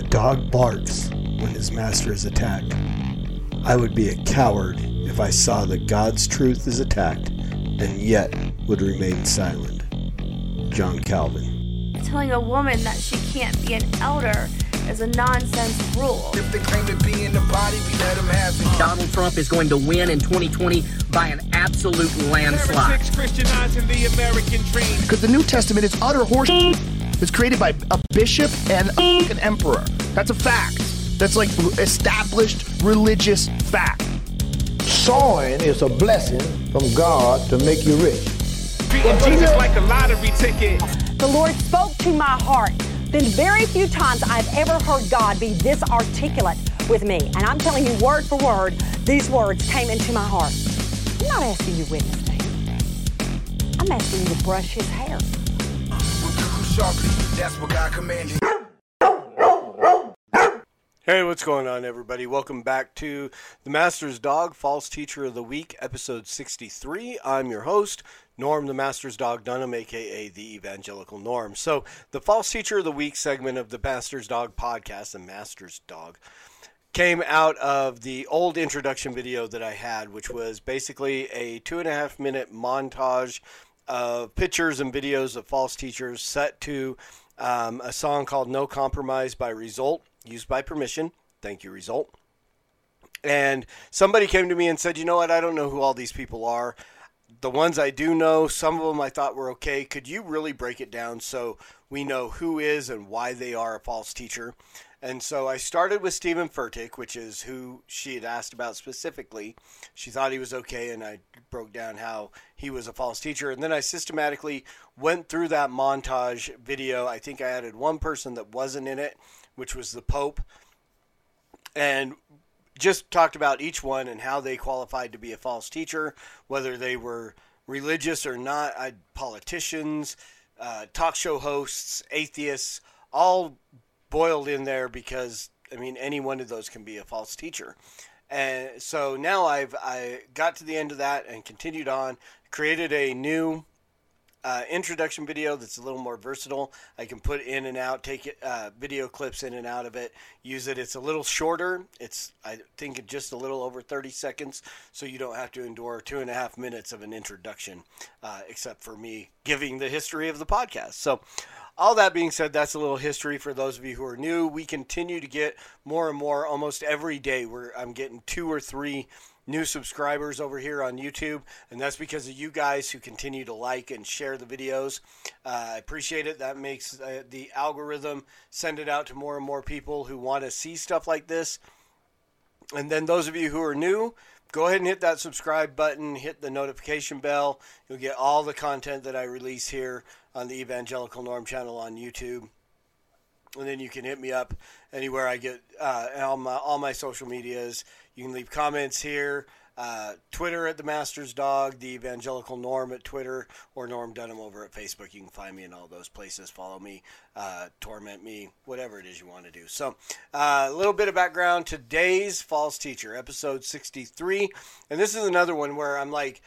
A dog barks when his master is attacked. I would be a coward if I saw that God's truth is attacked and yet would remain silent. John Calvin. Telling a woman that she can't be an elder is a nonsense rule. If they claim to be in the body, we let them have it. Donald Trump is going to win in 2020 by an absolute landslide. Heretics Christianizing the American dream. Because the New Testament is utter horse. It's created by a bishop and an emperor. That's a fact. That's like established religious fact. Sowing is a blessing from God to make you rich. Beating Jesus like a lottery ticket. The Lord spoke to my heart. Then very few times I've ever heard God be this articulate with me. And I'm telling you word for word, these words came into my heart. I'm not asking you to witness to him. I'm asking you to brush his hair. Sharply. That's what God commanded. Hey, what's going on, everybody? Welcome back to The Master's Dog False Teacher of the Week, episode 63. I'm your host, Norm the Master's Dog Dunham, aka the Evangelical Norm. So, the False Teacher of the Week segment of the Master's Dog podcast, the Master's Dog, came out of the old introduction video that I had, which was basically a two and a half minute montage of pictures and videos of false teachers set to um, a song called No Compromise by Result, used by permission. Thank you, Result. And somebody came to me and said, you know what, I don't know who all these people are. The ones I do know, some of them I thought were okay. Could you really break it down so we know who is and why they are a false teacher? And so I started with Steven Furtick, which is who she had asked about specifically. She thought he was okay, and I broke down how he was a false teacher. And then I systematically went through that montage video. I think I added one person that wasn't in it, which was the Pope, and just talked about each one and how they qualified to be a false teacher, whether they were religious or not, I, politicians, uh, talk show hosts, atheists, all boiled in there because I mean any one of those can be a false teacher. And so now I've I got to the end of that and continued on, created a new uh, introduction video that's a little more versatile. I can put in and out, take it, uh, video clips in and out of it, use it. It's a little shorter. It's I think just a little over 30 seconds, so you don't have to endure two and a half minutes of an introduction, uh, except for me giving the history of the podcast. So. All that being said, that's a little history for those of you who are new. We continue to get more and more almost every day. We're I'm getting two or three new subscribers over here on YouTube, and that's because of you guys who continue to like and share the videos. Uh, I appreciate it. That makes uh, the algorithm send it out to more and more people who want to see stuff like this. And then those of you who are new, go ahead and hit that subscribe button, hit the notification bell. You'll get all the content that I release here on the Evangelical Norm channel on YouTube. And then you can hit me up anywhere I get uh, my all my social medias. You can leave comments here. Uh, Twitter at the Master's Dog, the Evangelical Norm at Twitter, or Norm Dunham over at Facebook. You can find me in all those places. Follow me, uh, torment me, whatever it is you want to do. So, uh, a little bit of background. Today's False Teacher, episode 63. And this is another one where I'm like,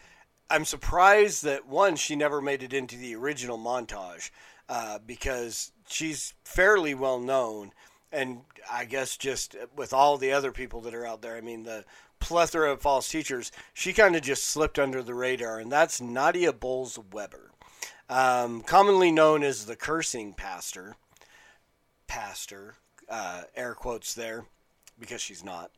I'm surprised that one, she never made it into the original montage uh, because she's fairly well known. And I guess just with all the other people that are out there, I mean, the plethora of false teachers, she kind of just slipped under the radar. And that's Nadia Bolz Weber, um, commonly known as the cursing pastor. Pastor, uh, air quotes there, because she's not.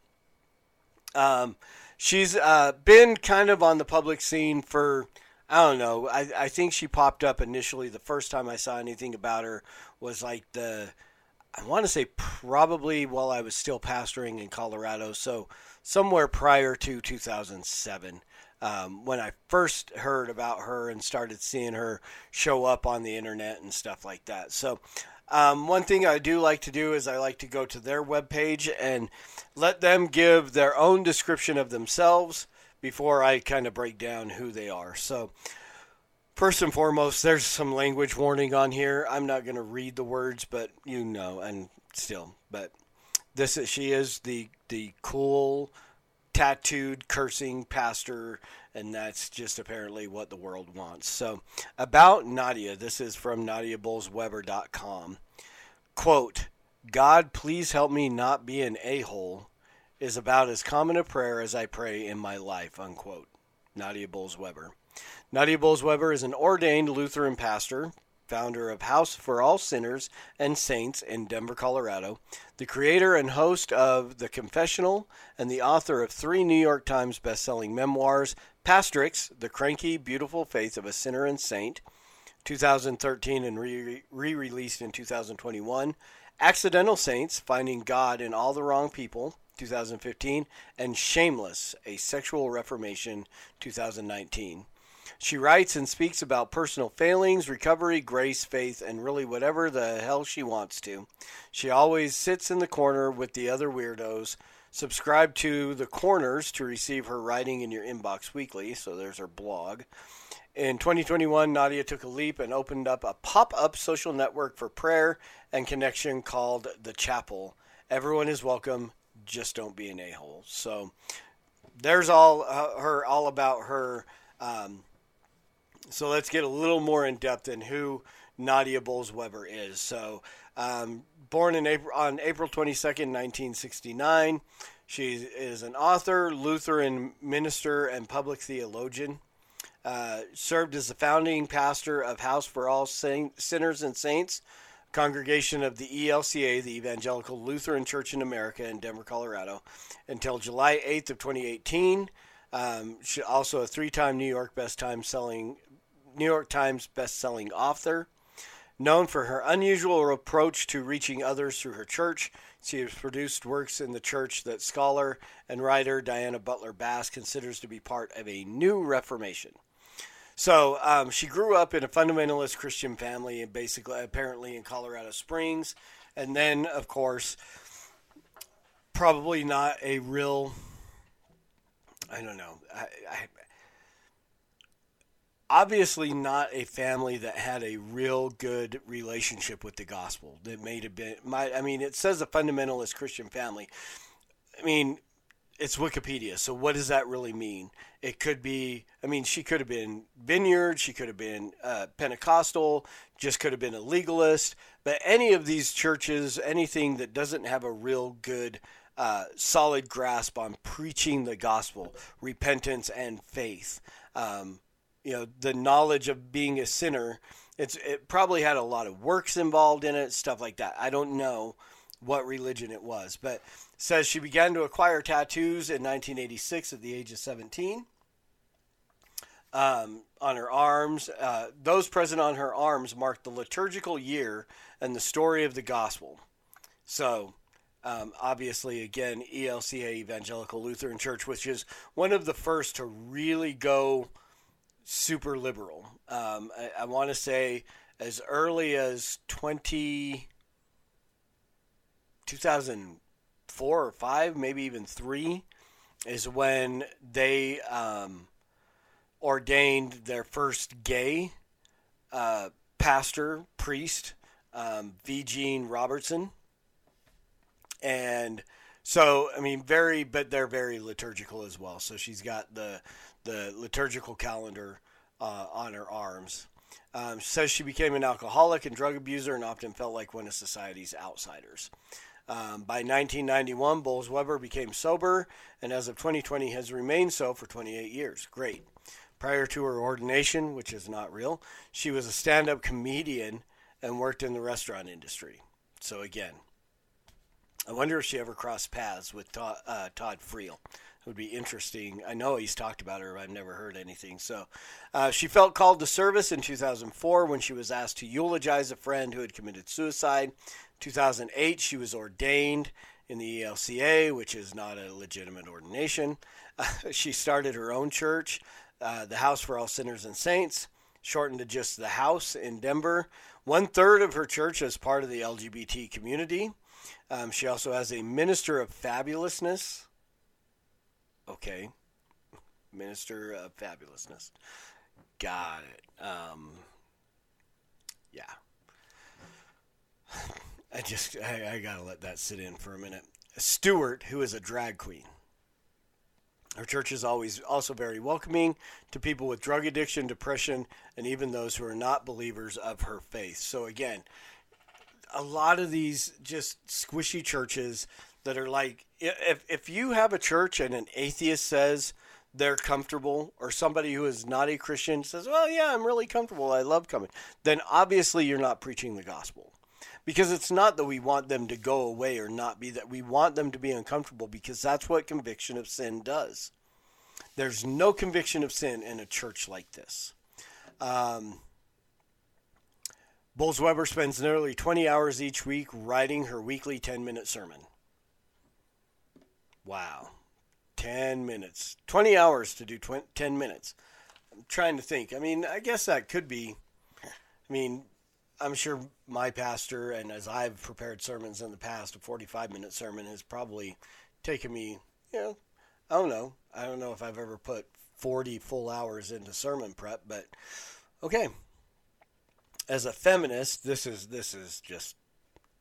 Um, she's uh, been kind of on the public scene for I don't know. I, I think she popped up initially. The first time I saw anything about her was like the I want to say probably while I was still pastoring in Colorado, so somewhere prior to 2007. Um, when I first heard about her and started seeing her show up on the internet and stuff like that. So, um, one thing I do like to do is I like to go to their webpage and let them give their own description of themselves before I kind of break down who they are. So, first and foremost, there's some language warning on here. I'm not going to read the words, but you know, and still, but this is, she is the the cool tattooed cursing pastor and that's just apparently what the world wants. So, about Nadia, this is from NadiaBolzWeber.com. Quote, God, please help me not be an a hole, is about as common a prayer as I pray in my life. Unquote. Nadia Bolz Weber. Nadia Bolz Weber is an ordained Lutheran pastor, founder of House for All Sinners and Saints in Denver, Colorado, the creator and host of The Confessional, and the author of three New York Times bestselling memoirs Pastrix, The Cranky, Beautiful Faith of a Sinner and Saint, 2013 and re released in 2021, Accidental Saints, Finding God in All the Wrong People, 2015, and Shameless, A Sexual Reformation, 2019. She writes and speaks about personal failings, recovery, grace, faith, and really whatever the hell she wants to. She always sits in the corner with the other weirdos. Subscribe to The Corners to receive her writing in your inbox weekly. So there's her blog. In 2021, Nadia took a leap and opened up a pop up social network for prayer and connection called The Chapel. Everyone is welcome, just don't be an a hole. So there's all uh, her, all about her. Um, so let's get a little more in depth in who Nadia Bolz Weber is. So, um, born in April, on April 22nd, 1969, she is an author, Lutheran minister, and public theologian. Uh, served as the founding pastor of House for All Saint, Sinners and Saints, congregation of the ELCA, the Evangelical Lutheran Church in America, in Denver, Colorado, until July 8th of 2018. Um, she also a three-time New York Best Time selling New York Times best-selling author. Known for her unusual approach to reaching others through her church, she has produced works in the church that scholar and writer Diana Butler Bass considers to be part of a new Reformation. So um, she grew up in a fundamentalist Christian family, and basically, apparently, in Colorado Springs, and then, of course, probably not a real. I don't know. I, I, obviously not a family that had a real good relationship with the gospel. That may have been. My, I mean, it says a fundamentalist Christian family. I mean, it's Wikipedia. So what does that really mean? It could be. I mean, she could have been Vineyard. She could have been uh, Pentecostal. Just could have been a legalist. But any of these churches, anything that doesn't have a real good. Uh, solid grasp on preaching the gospel, repentance, and faith. Um, you know, the knowledge of being a sinner. It's it probably had a lot of works involved in it, stuff like that. I don't know what religion it was, but says she began to acquire tattoos in 1986 at the age of 17. Um, on her arms, uh, those present on her arms marked the liturgical year and the story of the gospel. So, um, obviously, again, ELCA Evangelical Lutheran Church, which is one of the first to really go super liberal. Um, I, I want to say as early as 20, 2004 or 5, maybe even 3, is when they um, ordained their first gay uh, pastor, priest, um, V. Gene Robertson. And so, I mean, very, but they're very liturgical as well. So she's got the the liturgical calendar uh, on her arms. Um, says she became an alcoholic and drug abuser and often felt like one of society's outsiders. Um, by 1991, Bolz Weber became sober and as of 2020 has remained so for 28 years. Great. Prior to her ordination, which is not real, she was a stand up comedian and worked in the restaurant industry. So, again, I wonder if she ever crossed paths with Todd, uh, Todd Friel It would be interesting. I know he's talked about her, but I've never heard anything. So, uh, she felt called to service in 2004 when she was asked to eulogize a friend who had committed suicide. 2008, she was ordained in the ELCA, which is not a legitimate ordination. Uh, she started her own church, uh, the House for All Sinners and Saints, shortened to just the House in Denver. One third of her church is part of the LGBT community. Um, she also has a minister of fabulousness, Okay. Minister of Fabulousness. Got it. Um, yeah. I just, I, I gotta let that sit in for a minute. Stewart, who is a drag queen. Her church is always also very welcoming to people with drug addiction, depression, and even those who are not believers of her faith. So again, a lot of these just squishy churches that are like if if you have a church and an atheist says they're comfortable or somebody who is not a Christian says, "Well, yeah, I'm really comfortable. I love coming." Then obviously you're not preaching the gospel. Because it's not that we want them to go away or not be that we want them to be uncomfortable because that's what conviction of sin does. There's no conviction of sin in a church like this. Um, Bolz Weber spends nearly 20 hours each week writing her weekly 10 minute sermon. Wow. 10 minutes. 20 hours to do 20, 10 minutes. I'm trying to think. I mean, I guess that could be. I mean, I'm sure my pastor, and as I've prepared sermons in the past, a 45 minute sermon has probably taken me, you know, I don't know. I don't know if I've ever put 40 full hours into sermon prep, but okay. As a feminist, this is this is just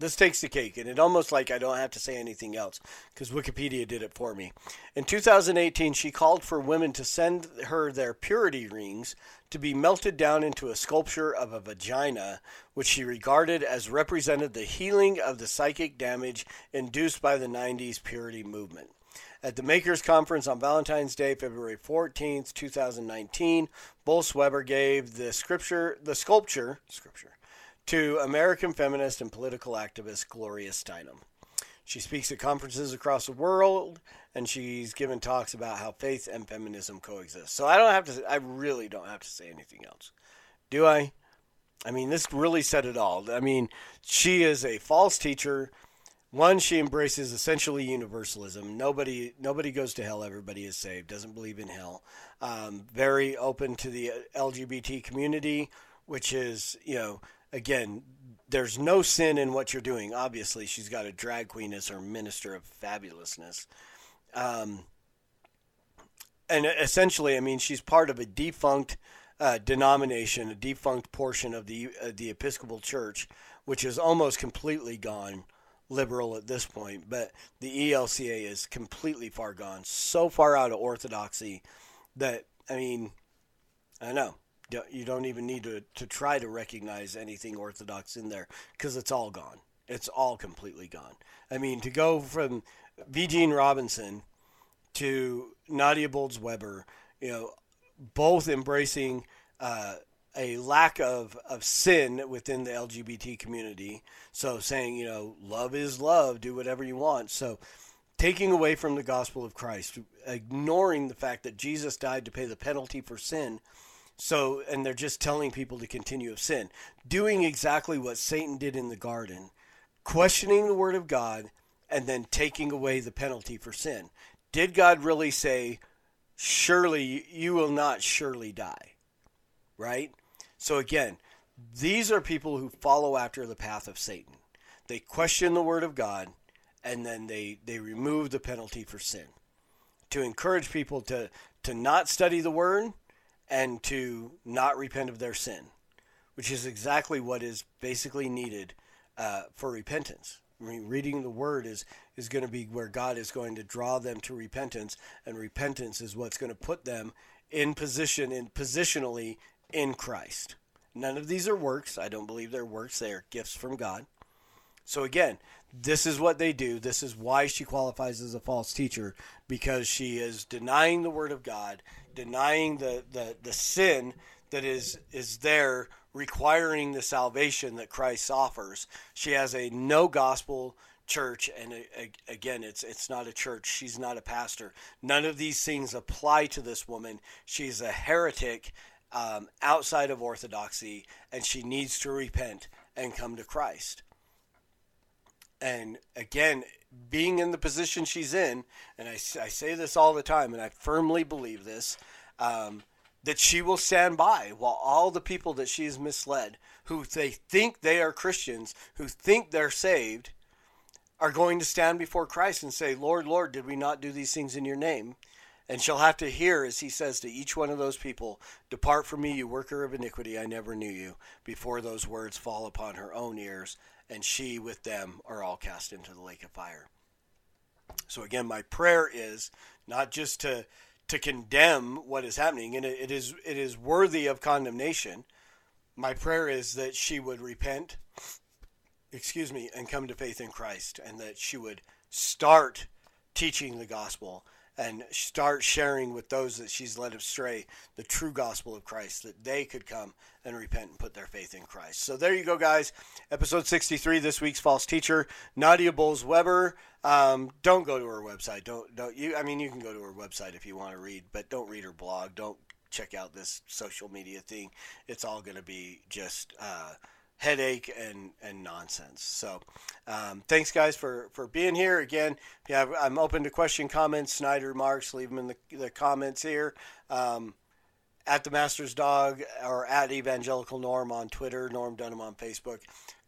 this takes the cake, and it almost like I don't have to say anything else because Wikipedia did it for me. In 2018, she called for women to send her their purity rings to be melted down into a sculpture of a vagina, which she regarded as represented the healing of the psychic damage induced by the 90s purity movement. At the Makers Conference on Valentine's Day, February 14th, 2019, Bolz Weber gave the scripture, the sculpture, scripture, to American feminist and political activist Gloria Steinem. She speaks at conferences across the world, and she's given talks about how faith and feminism coexist. So I don't have to. I really don't have to say anything else, do I? I mean, this really said it all. I mean, she is a false teacher. One, she embraces essentially universalism. Nobody, nobody goes to hell. Everybody is saved. Doesn't believe in hell. Um, very open to the LGBT community, which is, you know, again, there's no sin in what you're doing. Obviously, she's got a drag queen as her minister of fabulousness. Um, and essentially, I mean, she's part of a defunct uh, denomination, a defunct portion of the uh, the Episcopal Church, which is almost completely gone liberal at this point. But the ELCA is completely far gone, so far out of orthodoxy that I mean, I know you don't even need to, to try to recognize anything orthodox in there because it's all gone. It's all completely gone. I mean, to go from V. Gene Robinson to Nadia Bolz Weber, you know, both embracing uh, a lack of, of sin within the LGBT community. So saying, you know, love is love, do whatever you want. So taking away from the gospel of Christ, ignoring the fact that Jesus died to pay the penalty for sin so, and they're just telling people to continue of sin, doing exactly what Satan did in the garden, questioning the word of God, and then taking away the penalty for sin. Did God really say, surely you will not surely die? Right? So, again, these are people who follow after the path of Satan. They question the word of God, and then they, they remove the penalty for sin. To encourage people to, to not study the word and to not repent of their sin, which is exactly what is basically needed uh, for repentance. I mean, reading the Word is is going to be where God is going to draw them to repentance, and repentance is what's going to put them in position, in positionally in Christ. None of these are works. I don't believe they're works. They are gifts from God. So again, this is what they do. This is why she qualifies as a false teacher because she is denying the word of God denying the, the, the sin that is is there requiring the salvation that Christ offers. She has a no gospel church and a, a, again it's it's not a church she's not a pastor none of these things apply to this woman she's a heretic um, outside of orthodoxy and she needs to repent and come to christ and again being in the position she's in, and I, I say this all the time, and I firmly believe this, um, that she will stand by while all the people that she's misled, who they think they are Christians, who think they're saved, are going to stand before Christ and say, Lord, Lord, did we not do these things in your name? And she'll have to hear, as he says to each one of those people, Depart from me, you worker of iniquity, I never knew you, before those words fall upon her own ears and she with them are all cast into the lake of fire. So again, my prayer is not just to to condemn what is happening, and it, it is it is worthy of condemnation. My prayer is that she would repent excuse me, and come to faith in Christ, and that she would start teaching the gospel and start sharing with those that she's led astray the true gospel of Christ, that they could come and repent and put their faith in Christ. So there you go, guys. Episode 63, this week's false teacher, Nadia Bolz Weber. Um, don't go to her website. Don't don't you? I mean, you can go to her website if you want to read, but don't read her blog. Don't check out this social media thing. It's all going to be just. Uh, headache and, and nonsense. So, um, thanks guys for, for being here again. Yeah, I'm open to question, comments, Snyder remarks. Leave them in the, the comments here. Um, at the Master's Dog or at Evangelical Norm on Twitter, Norm Dunham on Facebook.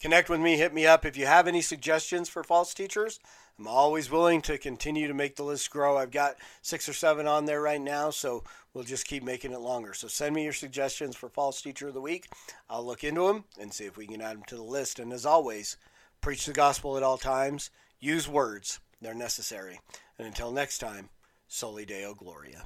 Connect with me, hit me up if you have any suggestions for false teachers. I'm always willing to continue to make the list grow. I've got six or seven on there right now, so we'll just keep making it longer. So send me your suggestions for false teacher of the week. I'll look into them and see if we can add them to the list. And as always, preach the gospel at all times. Use words, they're necessary. And until next time, Soli Deo Gloria.